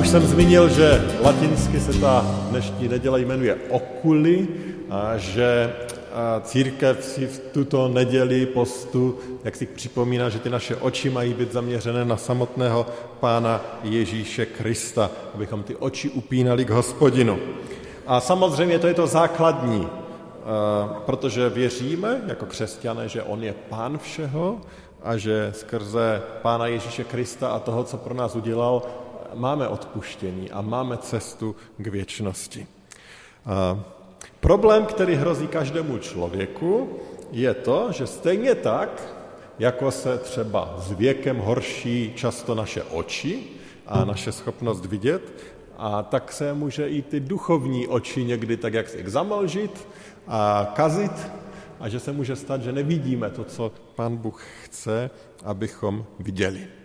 Už jsem zmínil, že latinsky se ta dnešní neděle jmenuje Okuli, a že církev si v tuto neděli postu, jak si připomíná, že ty naše oči mají být zaměřené na samotného Pána Ježíše Krista, abychom ty oči upínali k hospodinu. A samozřejmě to je to základní, protože věříme jako křesťané, že On je Pán všeho a že skrze Pána Ježíše Krista a toho, co pro nás udělal, máme odpuštění a máme cestu k věčnosti. A problém, který hrozí každému člověku, je to, že stejně tak, jako se třeba s věkem horší často naše oči a naše schopnost vidět, a tak se může i ty duchovní oči někdy tak jak zamlžit a kazit a že se může stát, že nevidíme to, co Pán Bůh chce, abychom viděli.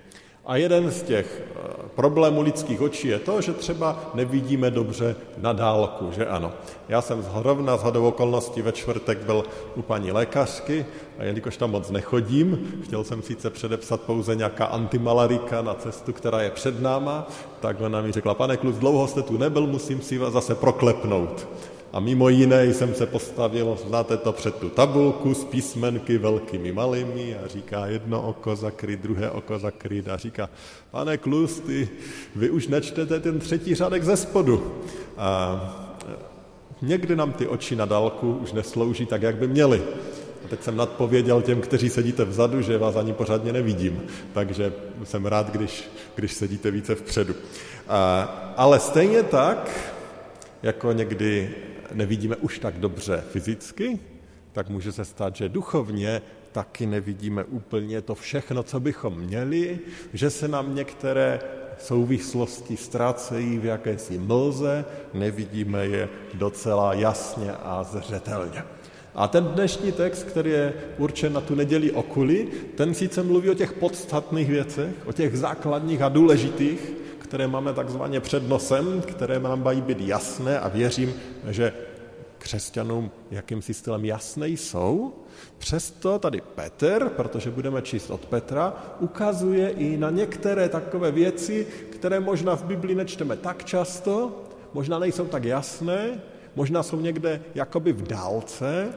A jeden z těch eh, problémů lidských očí je to, že třeba nevidíme dobře na dálku, že ano. Já jsem zrovna z hodou okolností ve čtvrtek byl u paní lékařky a jelikož tam moc nechodím, chtěl jsem sice předepsat pouze nějaká antimalarika na cestu, která je před náma, tak ona mi řekla, pane Klus, dlouho jste tu nebyl, musím si vás zase proklepnout. A mimo jiné jsem se postavil, znáte to, před tu tabulku s písmenky velkými malými a říká jedno oko zakryt, druhé oko zakryt a říká, pane Klus, ty, vy už nečtete ten třetí řádek ze spodu. A někdy nám ty oči na dálku už neslouží tak, jak by měly. A teď jsem nadpověděl těm, kteří sedíte vzadu, že vás ani pořádně nevidím. Takže jsem rád, když, když sedíte více vpředu. A, ale stejně tak, jako někdy nevidíme už tak dobře fyzicky, tak může se stát, že duchovně taky nevidíme úplně to všechno, co bychom měli, že se nám některé souvislosti ztrácejí v jakési mlze, nevidíme je docela jasně a zřetelně. A ten dnešní text, který je určen na tu neděli okuly, ten sice mluví o těch podstatných věcech, o těch základních a důležitých, které máme takzvaně před nosem, které nám mají být jasné a věřím, že křesťanům jakýmsi stylem jasné jsou. Přesto tady Petr, protože budeme číst od Petra, ukazuje i na některé takové věci, které možná v Biblii nečteme tak často, možná nejsou tak jasné, možná jsou někde jakoby v dálce,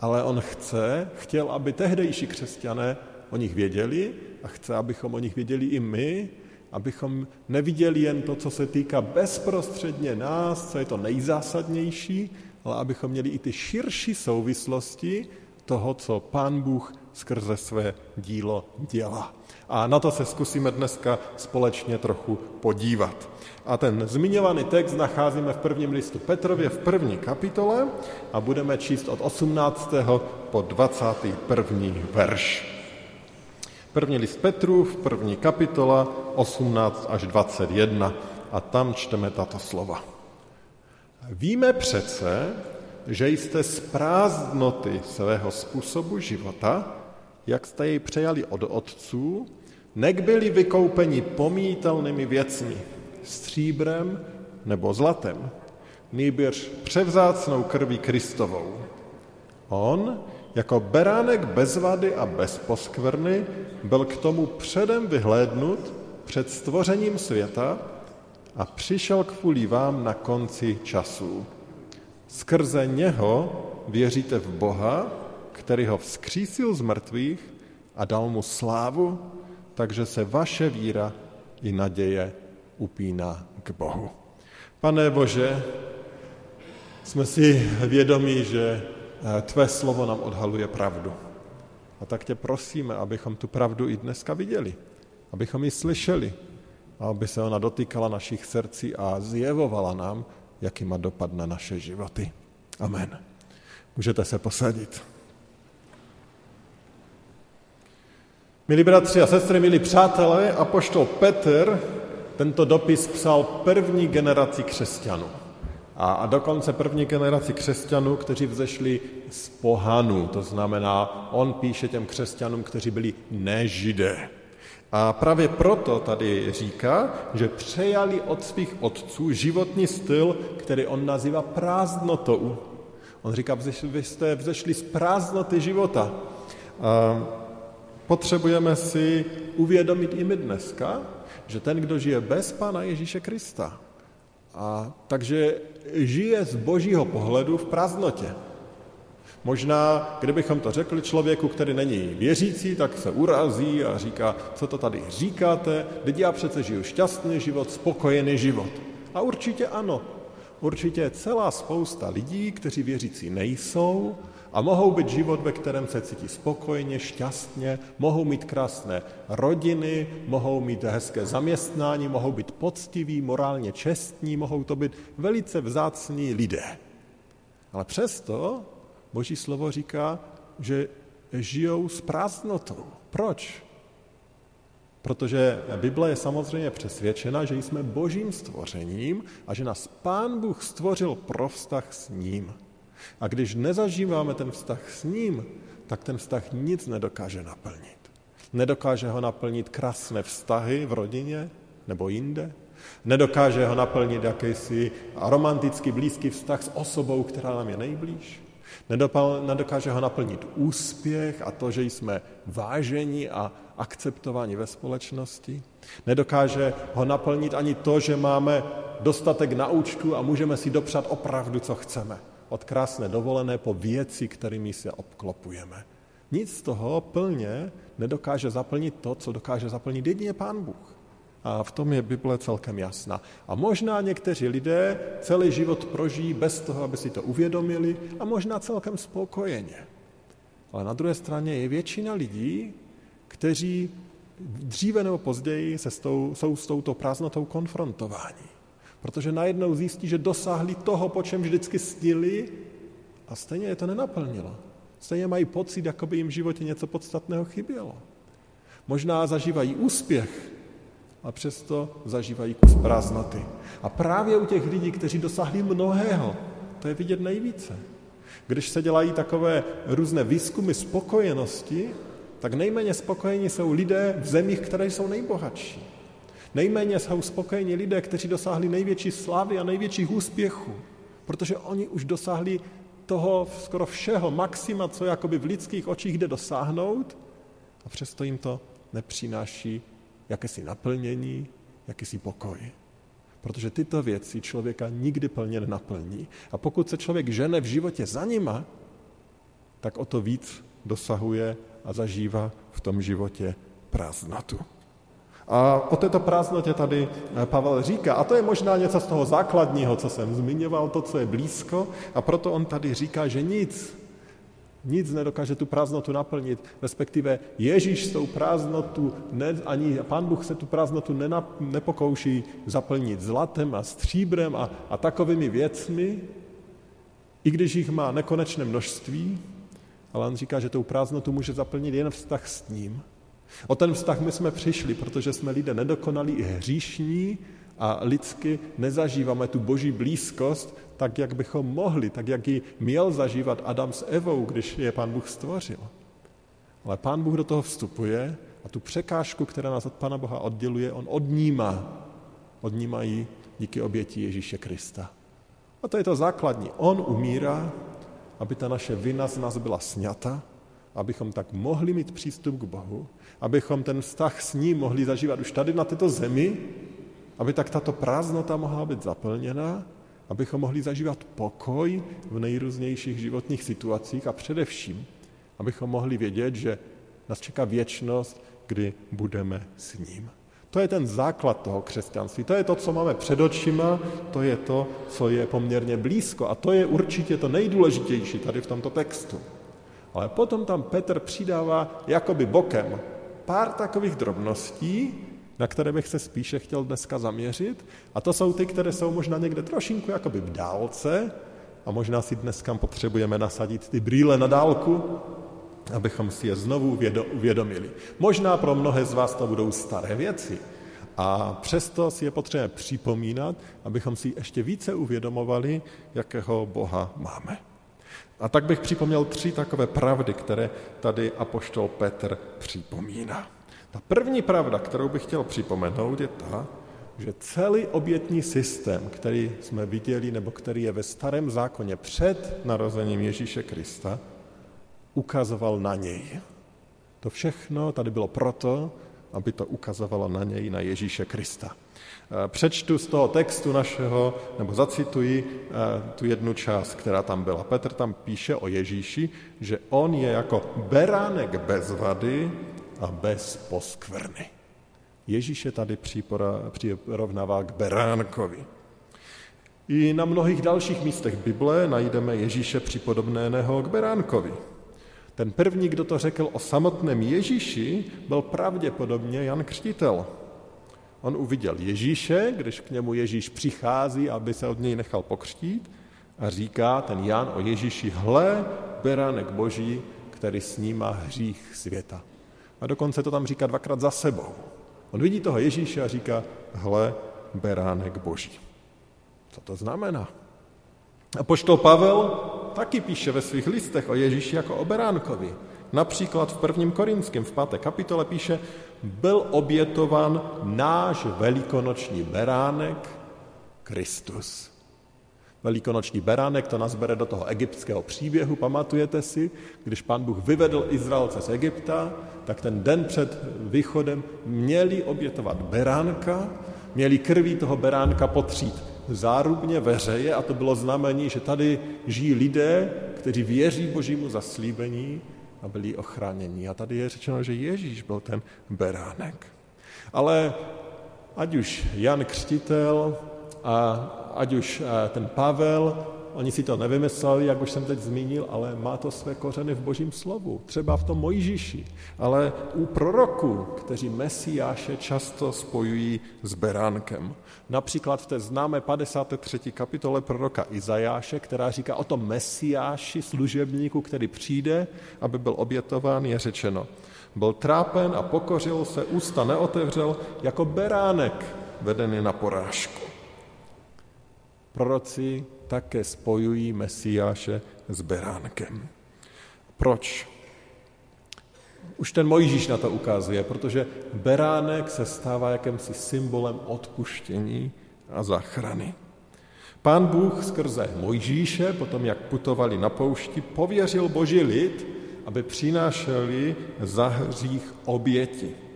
ale on chce, chtěl, aby tehdejší křesťané o nich věděli a chce, abychom o nich věděli i my, abychom neviděli jen to, co se týká bezprostředně nás, co je to nejzásadnější, ale abychom měli i ty širší souvislosti toho, co Pán Bůh skrze své dílo dělá. A na to se zkusíme dneska společně trochu podívat. A ten zmiňovaný text nacházíme v prvním listu Petrově v první kapitole a budeme číst od 18. po 21. verš. První list Petru v první kapitola 18 až 21 a tam čteme tato slova. Víme přece, že jste z prázdnoty svého způsobu života, jak jste jej přejali od otců, nek byli vykoupeni pomítelnými věcmi, stříbrem nebo zlatem, nýbrž převzácnou krví Kristovou. On, jako beránek bez vady a bez poskvrny, byl k tomu předem vyhlédnut před stvořením světa a přišel kvůli vám na konci časů. Skrze něho věříte v Boha, který ho vzkřísil z mrtvých a dal mu slávu, takže se vaše víra i naděje upíná k Bohu. Pane Bože, jsme si vědomí, že tvé slovo nám odhaluje pravdu. A tak tě prosíme, abychom tu pravdu i dneska viděli, abychom ji slyšeli, a aby se ona dotýkala našich srdcí a zjevovala nám, jaký má dopad na naše životy. Amen. Můžete se posadit. Milí bratři a sestry, milí přátelé, apoštol Petr tento dopis psal první generaci křesťanů. A, a dokonce první generaci křesťanů, kteří vzešli z pohanů, to znamená, on píše těm křesťanům, kteří byli nežidé. A právě proto tady říká, že přejali od svých otců životní styl, který on nazývá prázdnotou. On říká, vy jste vzešli z prázdnoty života. A potřebujeme si uvědomit i my dneska, že ten, kdo žije bez Pána Ježíše Krista, a takže žije z božího pohledu v prázdnotě. Možná, kdybychom to řekli člověku, který není věřící, tak se urazí a říká, co to tady říkáte, teď já přece žiju šťastný život, spokojený život. A určitě ano. Určitě celá spousta lidí, kteří věřící nejsou a mohou být život, ve kterém se cítí spokojeně, šťastně, mohou mít krásné rodiny, mohou mít hezké zaměstnání, mohou být poctiví, morálně čestní, mohou to být velice vzácní lidé. Ale přesto Boží slovo říká, že žijou s prázdnotou. Proč? Protože Bible je samozřejmě přesvědčena, že jsme božím stvořením a že nás Pán Bůh stvořil pro vztah s ním. A když nezažíváme ten vztah s ním, tak ten vztah nic nedokáže naplnit. Nedokáže ho naplnit krásné vztahy v rodině nebo jinde. Nedokáže ho naplnit jakýsi romantický blízký vztah s osobou, která nám je nejblíž. Nedokáže ho naplnit úspěch a to, že jsme vážení a akceptováni ve společnosti. Nedokáže ho naplnit ani to, že máme dostatek na účtu a můžeme si dopřát opravdu, co chceme. Od krásné dovolené po věci, kterými se obklopujeme. Nic z toho plně nedokáže zaplnit to, co dokáže zaplnit jedině Pán Bůh. A v tom je Bible celkem jasná. A možná někteří lidé celý život prožijí bez toho, aby si to uvědomili a možná celkem spokojeně. Ale na druhé straně je většina lidí, kteří dříve nebo později se s tou, jsou s touto prázdnotou konfrontováni. Protože najednou zjistí, že dosáhli toho, po čem vždycky stili a stejně je to nenaplnilo. Stejně mají pocit, jako by jim v životě něco podstatného chybělo. Možná zažívají úspěch, a přesto zažívají kus prázdnoty. A právě u těch lidí, kteří dosáhli mnohého, to je vidět nejvíce. Když se dělají takové různé výzkumy spokojenosti, tak nejméně spokojení jsou lidé v zemích, které jsou nejbohatší. Nejméně jsou spokojení lidé, kteří dosáhli největší slávy a největších úspěchů, protože oni už dosáhli toho skoro všeho, maxima, co jakoby v lidských očích jde dosáhnout a přesto jim to nepřináší jakési naplnění, jakýsi pokoj. Protože tyto věci člověka nikdy plně nenaplní. A pokud se člověk žene v životě za nima, tak o to víc dosahuje a zažívá v tom životě prázdnotu. A o této prázdnotě tady eh, Pavel říká, a to je možná něco z toho základního, co jsem zmiňoval, to, co je blízko, a proto on tady říká, že nic, nic nedokáže tu prázdnotu naplnit, respektive Ježíš s tou prázdnotu, ne, ani Pán Bůh se tu prázdnotu nenap, nepokouší zaplnit zlatem a stříbrem a, a takovými věcmi, i když jich má nekonečné množství, ale on říká, že tou prázdnotu může zaplnit jen vztah s ním. O ten vztah my jsme přišli, protože jsme lidé nedokonalí i hříšní a lidsky nezažíváme tu boží blízkost tak, jak bychom mohli, tak, jak ji měl zažívat Adam s Evou, když je pán Bůh stvořil. Ale pán Bůh do toho vstupuje a tu překážku, která nás od Pana Boha odděluje, on odnímá. Odnímá ji díky oběti Ježíše Krista. A to je to základní. On umírá, aby ta naše vina z nás byla sňata, abychom tak mohli mít přístup k Bohu, abychom ten vztah s ním mohli zažívat už tady na této zemi, aby tak tato prázdnota mohla být zaplněna abychom mohli zažívat pokoj v nejrůznějších životních situacích a především, abychom mohli vědět, že nás čeká věčnost, kdy budeme s ním. To je ten základ toho křesťanství. To je to, co máme před očima, to je to, co je poměrně blízko a to je určitě to nejdůležitější tady v tomto textu. Ale potom tam Petr přidává jakoby bokem pár takových drobností, na které bych se spíše chtěl dneska zaměřit. A to jsou ty, které jsou možná někde trošinku jakoby v dálce a možná si dneska potřebujeme nasadit ty brýle na dálku, abychom si je znovu uvědomili. Možná pro mnohé z vás to budou staré věci, A přesto si je potřebujeme připomínat, abychom si ještě více uvědomovali, jakého Boha máme. A tak bych připomněl tři takové pravdy, které tady apoštol Petr připomíná. Ta první pravda, kterou bych chtěl připomenout, je ta, že celý obětní systém, který jsme viděli, nebo který je ve starém zákoně před narozením Ježíše Krista, ukazoval na něj. To všechno tady bylo proto, aby to ukazovalo na něj, na Ježíše Krista. Eh, přečtu z toho textu našeho, nebo zacituji eh, tu jednu část, která tam byla. Petr tam píše o Ježíši, že on je jako beránek bez vady a bez poskvrny. Ježíše tady přirovnává k beránkovi. I na mnohých dalších místech Bible najdeme Ježíše připodobného k beránkovi. Ten první, kdo to řekl o samotném Ježíši, byl pravděpodobně Jan Křtitel. On uviděl Ježíše, když k němu Ježíš přichází, aby se od něj nechal pokřtít a říká ten Jan o Ježíši, hle, beránek boží, který snímá hřích světa. A dokonce to tam říká dvakrát za sebou. On vidí toho Ježíše a říká, hle, beránek boží. Co to znamená? A poštol Pavel taky píše ve svých listech o Ježíši jako o beránkovi. Například v prvním Korinském v páté kapitole píše, byl obětovan náš velikonoční beránek Kristus. Velikonoční beránek, to nás bere do toho egyptského příběhu, pamatujete si, když pán Bůh vyvedl Izraelce z Egypta, tak ten den před východem měli obětovat beránka, měli krví toho beránka potřít zárubně veřeje a to bylo znamení, že tady žijí lidé, kteří věří božímu zaslíbení a byli ochráněni. A tady je řečeno, že Ježíš byl ten beránek. Ale ať už Jan Křtitel a ať už eh, ten Pavel, oni si to nevymysleli, jak už jsem teď zmínil, ale má to své kořeny v božím slovu. Třeba v tom Mojžíši, ale u proroků, kteří Mesiáše často spojují s beránkem. Například v té známé 53. kapitole proroka Izajáše, která říká o tom Mesiáši, služebníku, který přijde, aby byl obětován, je řečeno. Byl trápen a pokořil se, ústa neotevřel, jako beránek vedený na porážku. Proroci také spojují Mesiáše s beránkem. Proč? Už ten Mojžíš na to ukazuje, protože beránek se stává jakýmsi symbolem odpuštění a záchrany. Pán Bůh skrze Mojžíše, potom jak putovali na poušti, pověřil boží lid, aby přinášeli za hřích oběti.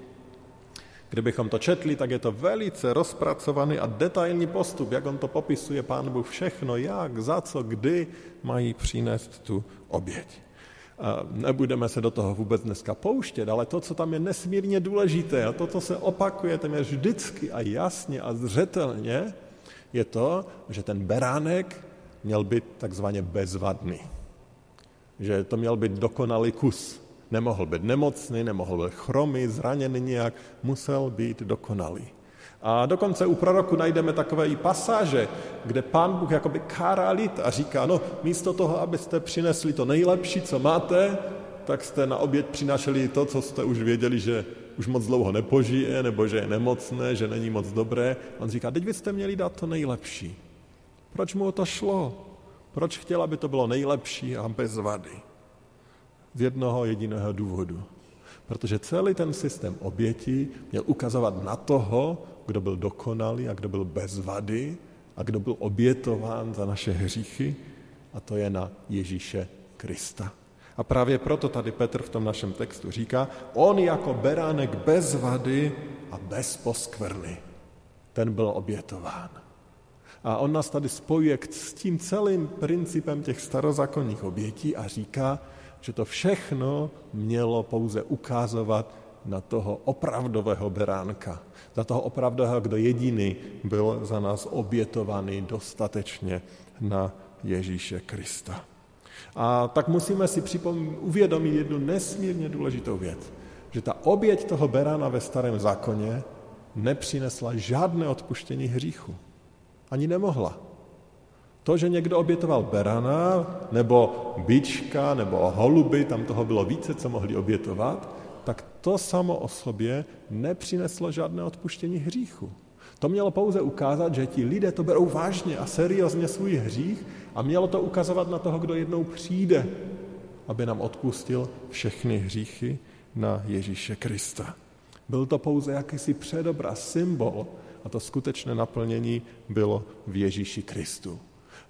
Kdybychom to četli, tak je to velice rozpracovaný a detailní postup, jak on to popisuje pán Bůh všechno, jak, za co, kdy mají přinést tu oběť. Nebudeme se do toho vůbec dneska pouštět, ale to, co tam je nesmírně důležité a to, co se opakuje téměř vždycky a jasně a zřetelně, je to, že ten beránek měl být takzvaně bezvadný. Že to měl být dokonalý kus. Nemohl být nemocný, nemohl být chromý, zraněný nějak, musel být dokonalý. A dokonce u proroku najdeme takové i pasáže, kde pán Bůh jakoby kárá lid a říká, no místo toho, abyste přinesli to nejlepší, co máte, tak jste na oběd přinášeli to, co jste už věděli, že už moc dlouho nepožije, nebo že je nemocné, že není moc dobré. On říká, teď byste měli dát to nejlepší. Proč mu o to šlo? Proč chtěl, aby to bylo nejlepší a bez vady? Z jednoho jediného důvodu. Protože celý ten systém obětí měl ukazovat na toho, kdo byl dokonalý a kdo byl bez vady a kdo byl obětován za naše hříchy, a to je na Ježíše Krista. A právě proto tady Petr v tom našem textu říká, on jako beránek bez vady a bez poskvrny, ten byl obětován. A on nás tady spojuje s tím celým principem těch starozákonních obětí a říká, že to všechno mělo pouze ukázovat na toho opravdového beránka, za toho opravdového, kdo jediný byl za nás obětovaný dostatečně na Ježíše Krista. A tak musíme si připom- uvědomit jednu nesmírně důležitou věc, že ta oběť toho berána ve starém zákoně nepřinesla žádné odpuštění hříchu. Ani nemohla. To, že někdo obětoval berana, nebo byčka, nebo holuby, tam toho bylo více, co mohli obětovat, tak to samo o sobě nepřineslo žádné odpuštění hříchu. To mělo pouze ukázat, že ti lidé to berou vážně a seriózně svůj hřích a mělo to ukazovat na toho, kdo jednou přijde, aby nám odpustil všechny hříchy na Ježíše Krista. Byl to pouze jakýsi předobraz, symbol a to skutečné naplnění bylo v Ježíši Kristu.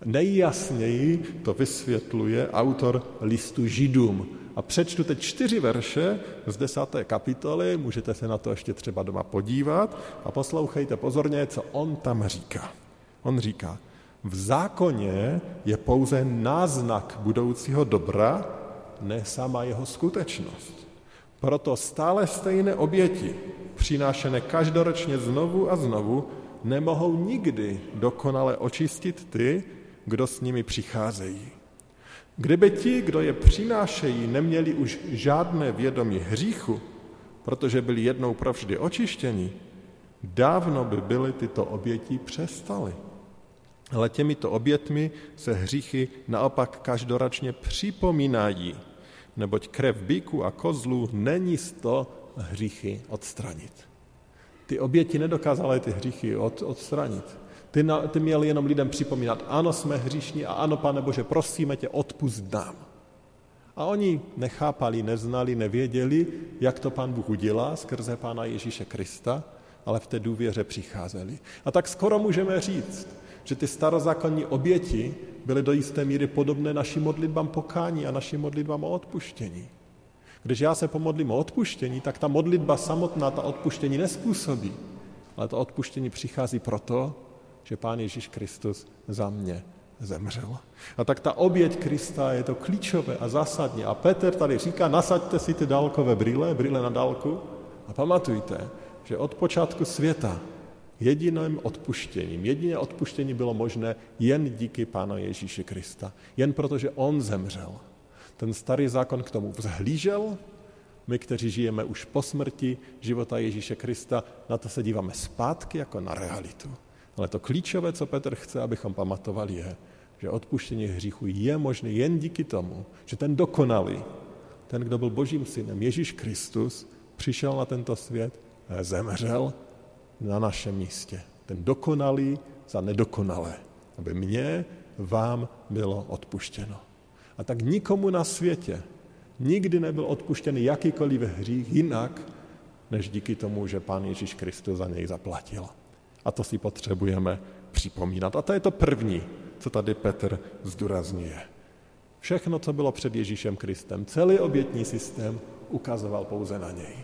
Nejjasněji to vysvětluje autor listu Židům. A přečtu teď čtyři verše z desáté kapitoly, můžete se na to ještě třeba doma podívat a poslouchejte pozorně, co on tam říká. On říká, v zákoně je pouze náznak budoucího dobra, ne sama jeho skutečnost. Proto stále stejné oběti, přinášené každoročně znovu a znovu, nemohou nikdy dokonale očistit ty, kdo s nimi přicházejí. Kdyby ti, kdo je přinášejí, neměli už žádné vědomí hříchu, protože byli jednou provždy očištěni, dávno by byly tyto oběti přestaly. Ale těmito obětmi se hříchy naopak každoročně připomínají, neboť krev bíku a kozlů není z to hříchy odstranit. Ty oběti nedokázaly ty hříchy od, odstranit. Ty, na, ty měl jenom lidem připomínat, ano, jsme hříšní a ano, pane Bože, prosíme tě, odpust nám. A oni nechápali, neznali, nevěděli, jak to pán Bůh udělá skrze pána Ježíše Krista, ale v té důvěře přicházeli. A tak skoro můžeme říct, že ty starozákonní oběti byly do jisté míry podobné našim modlitbám pokání a našim modlitbám o odpuštění. Když já se pomodlím o odpuštění, tak ta modlitba samotná ta odpuštění nespůsobí, ale to odpuštění přichází proto, že Pán Ježíš Kristus za mě zemřel. A tak ta oběť Krista je to klíčové a zásadní. A Petr tady říká, nasaďte si ty dálkové brýle, brýle na dálku a pamatujte, že od počátku světa jediným odpuštěním, jediné odpuštění bylo možné jen díky Pána Ježíše Krista. Jen protože On zemřel. Ten starý zákon k tomu vzhlížel, my, kteří žijeme už po smrti života Ježíše Krista, na to se díváme zpátky jako na realitu. Ale to klíčové, co Petr chce, abychom pamatovali, je, že odpuštění hříchu je možné jen díky tomu, že ten dokonalý, ten, kdo byl božím synem, Ježíš Kristus, přišel na tento svět zemřel na našem místě. Ten dokonalý za nedokonalé, aby mě, vám bylo odpuštěno. A tak nikomu na světě nikdy nebyl odpuštěn jakýkoliv hřích jinak, než díky tomu, že Pán Ježíš Kristus za něj zaplatil. A to si potřebujeme připomínat. A to je to první, co tady Petr zdůrazňuje. Všechno, co bylo před Ježíšem Kristem, celý obětní systém ukazoval pouze na něj.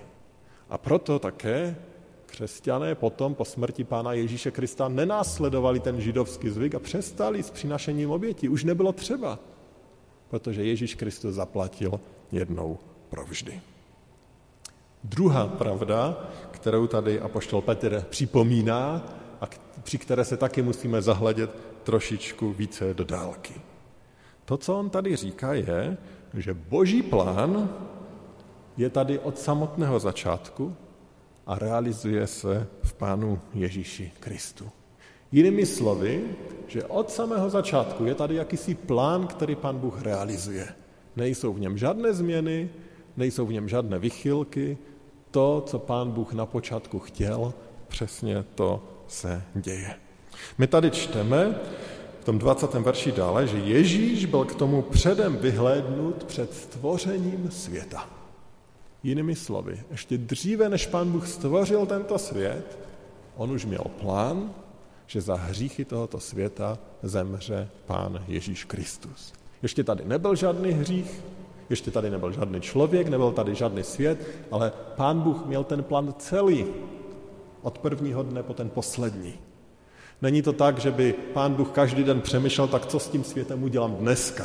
A proto také křesťané potom po smrti pána Ježíše Krista nenásledovali ten židovský zvyk a přestali s přinašením obětí. Už nebylo třeba, protože Ježíš Kristus zaplatil jednou provždy. Druhá pravda, kterou tady apoštol Petr připomíná a při které se taky musíme zahledět trošičku více do dálky. To, co on tady říká, je, že boží plán je tady od samotného začátku a realizuje se v Pánu Ježíši Kristu. Jinými slovy, že od samého začátku je tady jakýsi plán, který Pán Bůh realizuje. Nejsou v něm žádné změny, nejsou v něm žádné vychylky, to, co pán Bůh na počátku chtěl, přesně to se děje. My tady čteme v tom 20. verši dále, že Ježíš byl k tomu předem vyhlédnut před stvořením světa. Jinými slovy, ještě dříve, než pán Bůh stvořil tento svět, on už měl plán, že za hříchy tohoto světa zemře pán Ježíš Kristus. Ještě tady nebyl žádný hřích, ještě tady nebyl žádný člověk, nebyl tady žádný svět, ale pán Bůh měl ten plán celý, od prvního dne po ten poslední. Není to tak, že by pán Bůh každý den přemýšlel, tak co s tím světem udělám dneska.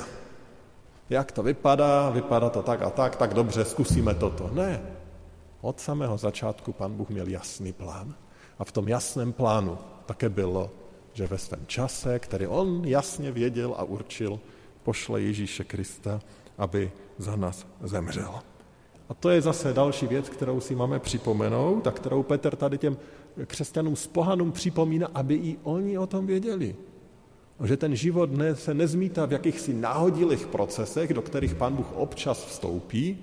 Jak to vypadá, vypadá to tak a tak, tak dobře, zkusíme toto. Ne. Od samého začátku pán Bůh měl jasný plán. A v tom jasném plánu také bylo, že ve svém čase, který on jasně věděl a určil, pošle Ježíše Krista, aby za nás zemřel. A to je zase další věc, kterou si máme připomenout a kterou Petr tady těm křesťanům z pohanům připomíná, aby i oni o tom věděli. Že ten život ne, se nezmítá v jakýchsi náhodilých procesech, do kterých pán Bůh občas vstoupí,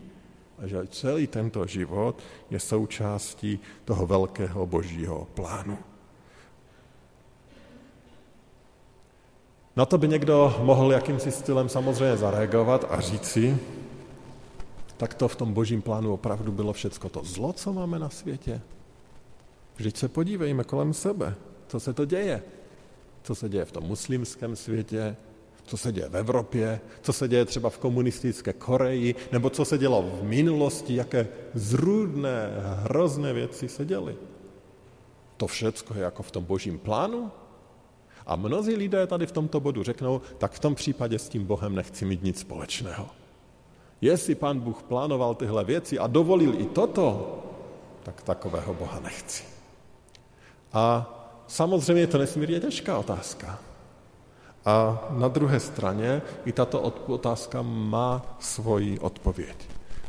A že celý tento život je součástí toho velkého božího plánu. Na to by někdo mohl jakýmsi stylem samozřejmě zareagovat a říci, tak to v tom božím plánu opravdu bylo všecko to zlo, co máme na světě. Vždyť se podívejme kolem sebe, co se to děje. Co se děje v tom muslimském světě, co se děje v Evropě, co se děje třeba v komunistické Koreji, nebo co se dělo v minulosti, jaké zrůdné, hrozné věci se děly. To všecko je jako v tom božím plánu? A mnozí lidé tady v tomto bodu řeknou, tak v tom případě s tím Bohem nechci mít nic společného. Jestli pan Bůh plánoval tyhle věci a dovolil i toto, tak takového Boha nechci. A samozřejmě je to nesmírně těžká otázka. A na druhé straně i tato otázka má svoji odpověď.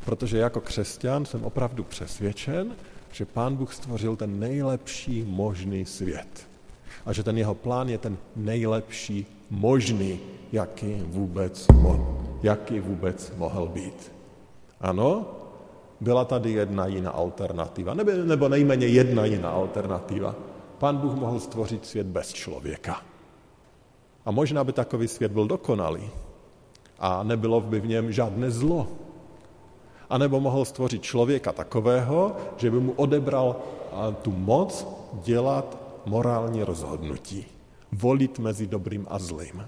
Protože jako křesťan jsem opravdu přesvědčen, že pán Bůh stvořil ten nejlepší možný svět. A že ten jeho plán je ten nejlepší možný, jaký vůbec, mo- jaký vůbec mohl být. Ano, byla tady jedna jiná alternativa, nebo, nebo nejméně jedna jiná alternativa. Pán Bůh mohl stvořit svět bez člověka. A možná by takový svět byl dokonalý a nebylo by v něm žádné zlo. A nebo mohl stvořit člověka takového, že by mu odebral tu moc dělat morální rozhodnutí. Volit mezi dobrým a zlým.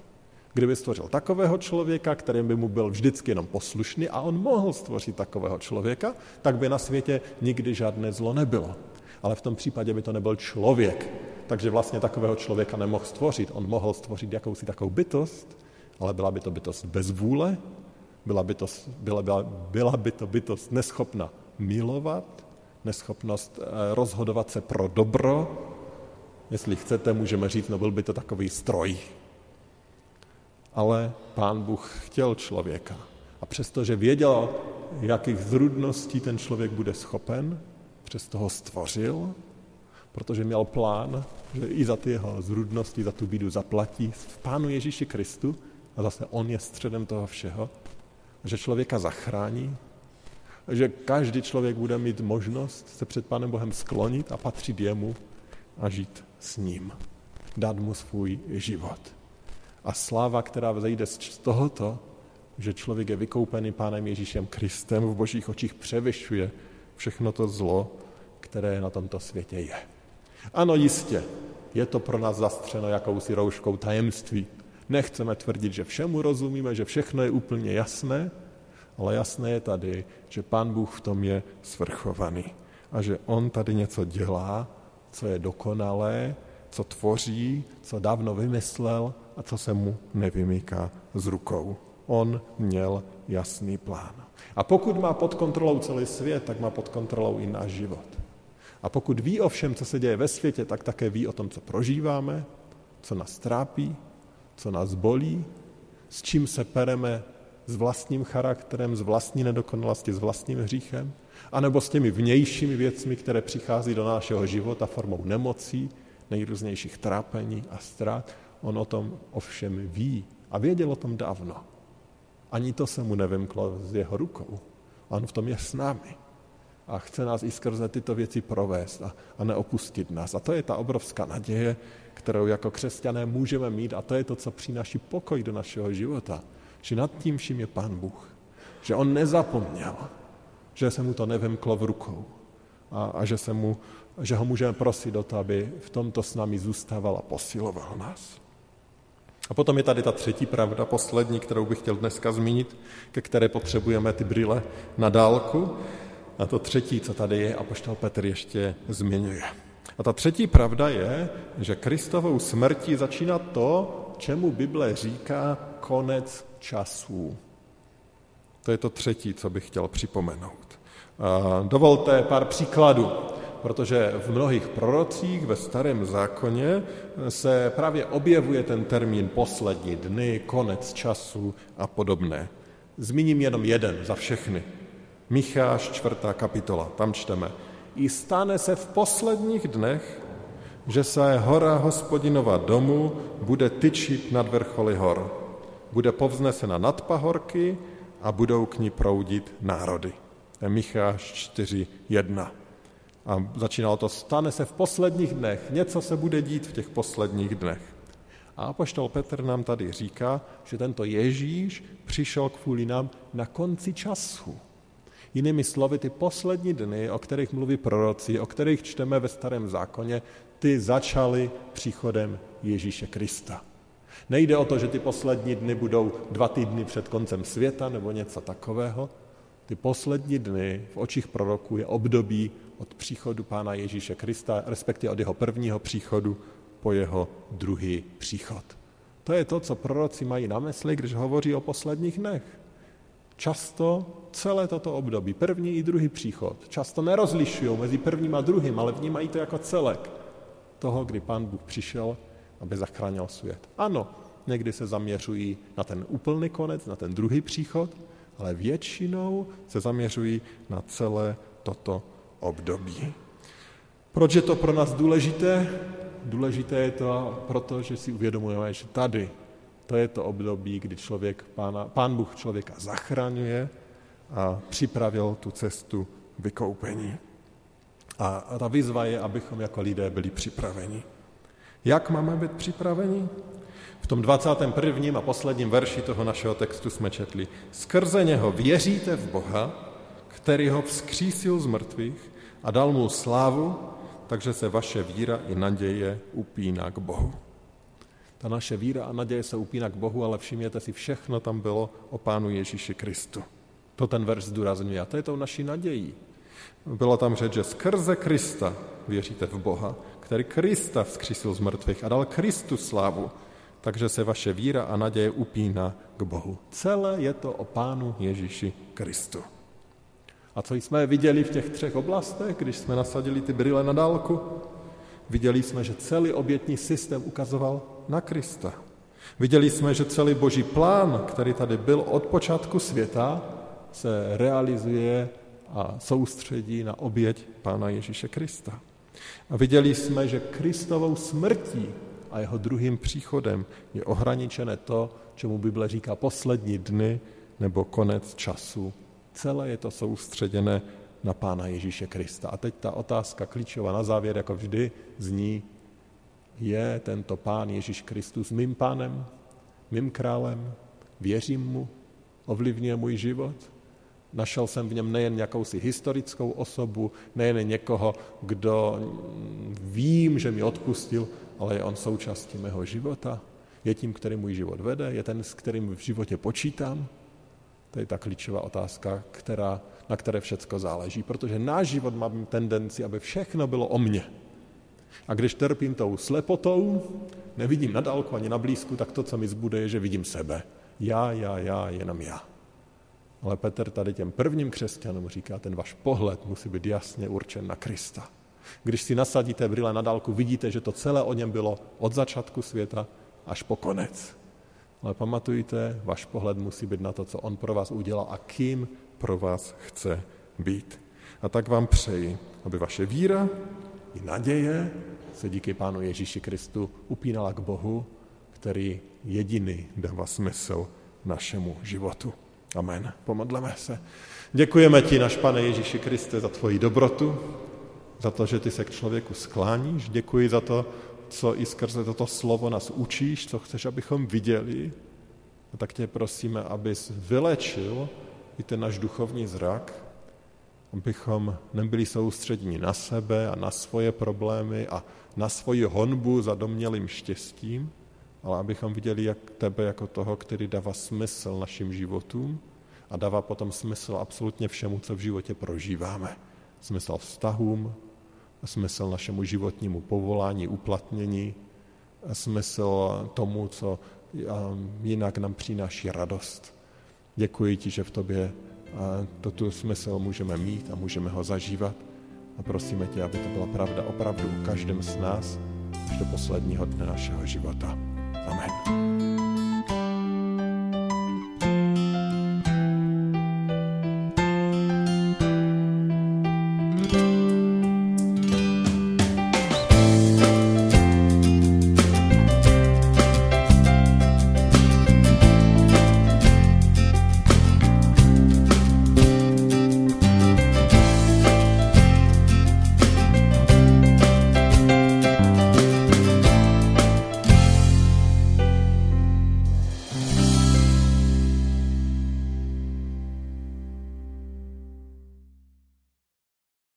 Kdyby stvořil takového člověka, který by mu byl vždycky jenom poslušný a on mohl stvořit takového člověka, tak by na světě nikdy žádné zlo nebylo. Ale v tom případě by to nebyl člověk, takže vlastně takového člověka nemohl stvořit. On mohl stvořit jakousi takovou bytost, ale byla by to bytost bez vůle, byla by to, byla, byla, byla by to bytost neschopna milovat, neschopnost eh, rozhodovat se pro dobro. Jestli chcete, můžeme říct, no byl by to takový stroj. Ale pán Bůh chtěl člověka. A přestože věděl, jakých zrudností ten člověk bude schopen, přesto ho stvořil protože měl plán, že i za ty jeho zrudnosti, za tu bídu zaplatí v Pánu Ježíši Kristu a zase On je středem toho všeho, že člověka zachrání, že každý člověk bude mít možnost se před Pánem Bohem sklonit a patřit jemu a žít s ním. Dát mu svůj život. A sláva, která vzejde z tohoto, že člověk je vykoupený Pánem Ježíšem Kristem, v božích očích převyšuje všechno to zlo, které na tomto světě je. Ano, jistě, je to pro nás zastřeno jakousi rouškou tajemství. Nechceme tvrdit, že všemu rozumíme, že všechno je úplně jasné, ale jasné je tady, že Pán Bůh v tom je svrchovaný a že On tady něco dělá, co je dokonalé, co tvoří, co dávno vymyslel a co se mu nevymýká z rukou. On měl jasný plán. A pokud má pod kontrolou celý svět, tak má pod kontrolou i náš život. A pokud ví o všem, co se děje ve světě, tak také ví o tom, co prožíváme, co nás trápí, co nás bolí, s čím se pereme s vlastním charakterem, s vlastní nedokonalosti, s vlastním hříchem, anebo s těmi vnějšími věcmi, které přichází do našeho života formou nemocí, nejrůznějších trápení a ztrát. On o tom ovšem ví a věděl o tom dávno. Ani to se mu nevymklo z jeho rukou. On v tom je s námi a chce nás i skrze tyto věci provést a, a neopustit nás. A to je ta obrovská naděje, kterou jako křesťané můžeme mít a to je to, co přináší pokoj do našeho života. Že nad tím vším je Pán Bůh. Že On nezapomněl, že se mu to nevemklo v rukou a, a že, se mu, že ho můžeme prosit o to, aby v tomto s námi zůstával a posiloval nás. A potom je tady ta třetí pravda, poslední, kterou bych chtěl dneska zmínit, ke které potřebujeme ty brýle na dálku. A to třetí, co tady je, apoštol Petr ještě zmiňuje. A ta třetí pravda je, že Kristovou smrtí začíná to, čemu Bible říká konec časů. To je to třetí, co bych chtěl připomenout. A dovolte pár příkladů, protože v mnohých prorocích ve starém zákoně se právě objevuje ten termín poslední dny, konec času a podobné. Zmíním jenom jeden za všechny. Micháš, čtvrtá kapitola, tam čteme. I stane se v posledních dnech, že se hora hospodinova domu bude tyčit nad vrcholy hor. Bude povznesena nad pahorky a budou k ní proudit národy. Micháš 4.1. A začínalo to, stane se v posledních dnech, něco se bude dít v těch posledních dnech. A apoštol Petr nám tady říká, že tento Ježíš přišel kvůli nám na konci času. Jinými slovy, ty poslední dny, o kterých mluví proroci, o kterých čteme ve starém zákoně, ty začaly příchodem Ježíše Krista. Nejde o to, že ty poslední dny budou dva týdny před koncem světa nebo něco takového. Ty poslední dny v očích proroků je období od příchodu Pána Ježíše Krista, respektive od jeho prvního příchodu po jeho druhý příchod. To je to, co proroci mají na mysli, když hovoří o posledních dnech. Často celé toto období, první i druhý příchod, často nerozlišují mezi prvním a druhým, ale vnímají to jako celek toho, kdy Pán Bůh přišel, aby zachránil svět. Ano, někdy se zaměřují na ten úplný konec, na ten druhý příchod, ale většinou se zaměřují na celé toto období. Proč je to pro nás důležité? Důležité je to proto, že si uvědomujeme, že tady to je to období, kdy člověk, pána, pán Bůh člověka zachraňuje a připravil tu cestu vykoupení. A ta výzva je, abychom jako lidé byli připraveni. Jak máme být připraveni? V tom 21. a posledním verši toho našeho textu jsme četli. Skrze něho věříte v Boha, který ho vzkřísil z mrtvých a dal mu slávu, takže se vaše víra i naděje upíná k Bohu. Ta naše víra a naděje se upíná k Bohu, ale všimněte si, všechno tam bylo o Pánu Ježíši Kristu. To ten verš zdůrazňuje a to je tou naší nadějí. Bylo tam řeč, že skrze Krista věříte v Boha, který Krista vzkřísil z mrtvých a dal Kristu slávu, takže se vaše víra a naděje upíná k Bohu. Celé je to o Pánu Ježíši Kristu. A co jsme viděli v těch třech oblastech, když jsme nasadili ty brýle na dálku? Viděli jsme, že celý obětní systém ukazoval na Krista. Viděli jsme, že celý boží plán, který tady byl od počátku světa, se realizuje a soustředí na oběť Pána Ježíše Krista. A viděli jsme, že Kristovou smrtí a jeho druhým příchodem je ohraničené to, čemu Bible říká poslední dny nebo konec času Celé je to soustředěné na Pána Ježíše Krista. A teď ta otázka klíčová na závěr, jako vždy, zní, je tento Pán Ježíš Kristus mým pánem, mým králem, věřím mu, ovlivňuje můj život, Našel jsem v něm nejen jakousi historickou osobu, nejen někoho, kdo vím, že mi odpustil, ale je on součástí mého života. Je tím, který můj život vede, je ten, s kterým v životě počítám. To je ta klíčová otázka, která, na které všecko záleží, protože náš život má tendenci, aby všechno bylo o mně. A když trpím tou slepotou, nevidím na dálku ani na blízku, tak to, co mi zbude, je, že vidím sebe. Já, já, já, jenom já. Ale Petr tady těm prvním křesťanům říká, ten váš pohled musí být jasně určen na Krista. Když si nasadíte brýle na dálku, vidíte, že to celé o něm bylo od začátku světa až po konec. Ale pamatujte, váš pohled musí být na to, co on pro vás udělal a kým pro vás chce být. A tak vám přeji, aby vaše víra i naděje se díky Pánu Ježíši Kristu upínala k Bohu, který jediný dává smysl našemu životu. Amen. Pomodleme se. Děkujeme ti, náš Pane Ježíši Kriste, za tvoji dobrotu, za to, že ty se k člověku skláníš. Děkuji za to, co i skrze toto slovo nás učíš, co chceš, abychom viděli. A tak tě prosíme, abys vylečil i ten náš duchovní zrak, abychom nebyli soustřední na sebe a na svoje problémy a na svoji honbu za domělým štěstím, ale abychom viděli jak tebe jako toho, který dává smysl našim životům a dává potom smysl absolutně všemu, co v životě prožíváme. Smysl vztahům, smysl našemu životnímu povolání, uplatnění, smysl tomu, co jinak nám přináší radost. Děkuji ti, že v tobě toto smysl můžeme mít a můžeme ho zažívat a prosíme tě, aby to byla pravda opravdu u každém z nás až do posledního dne našeho života. Amen.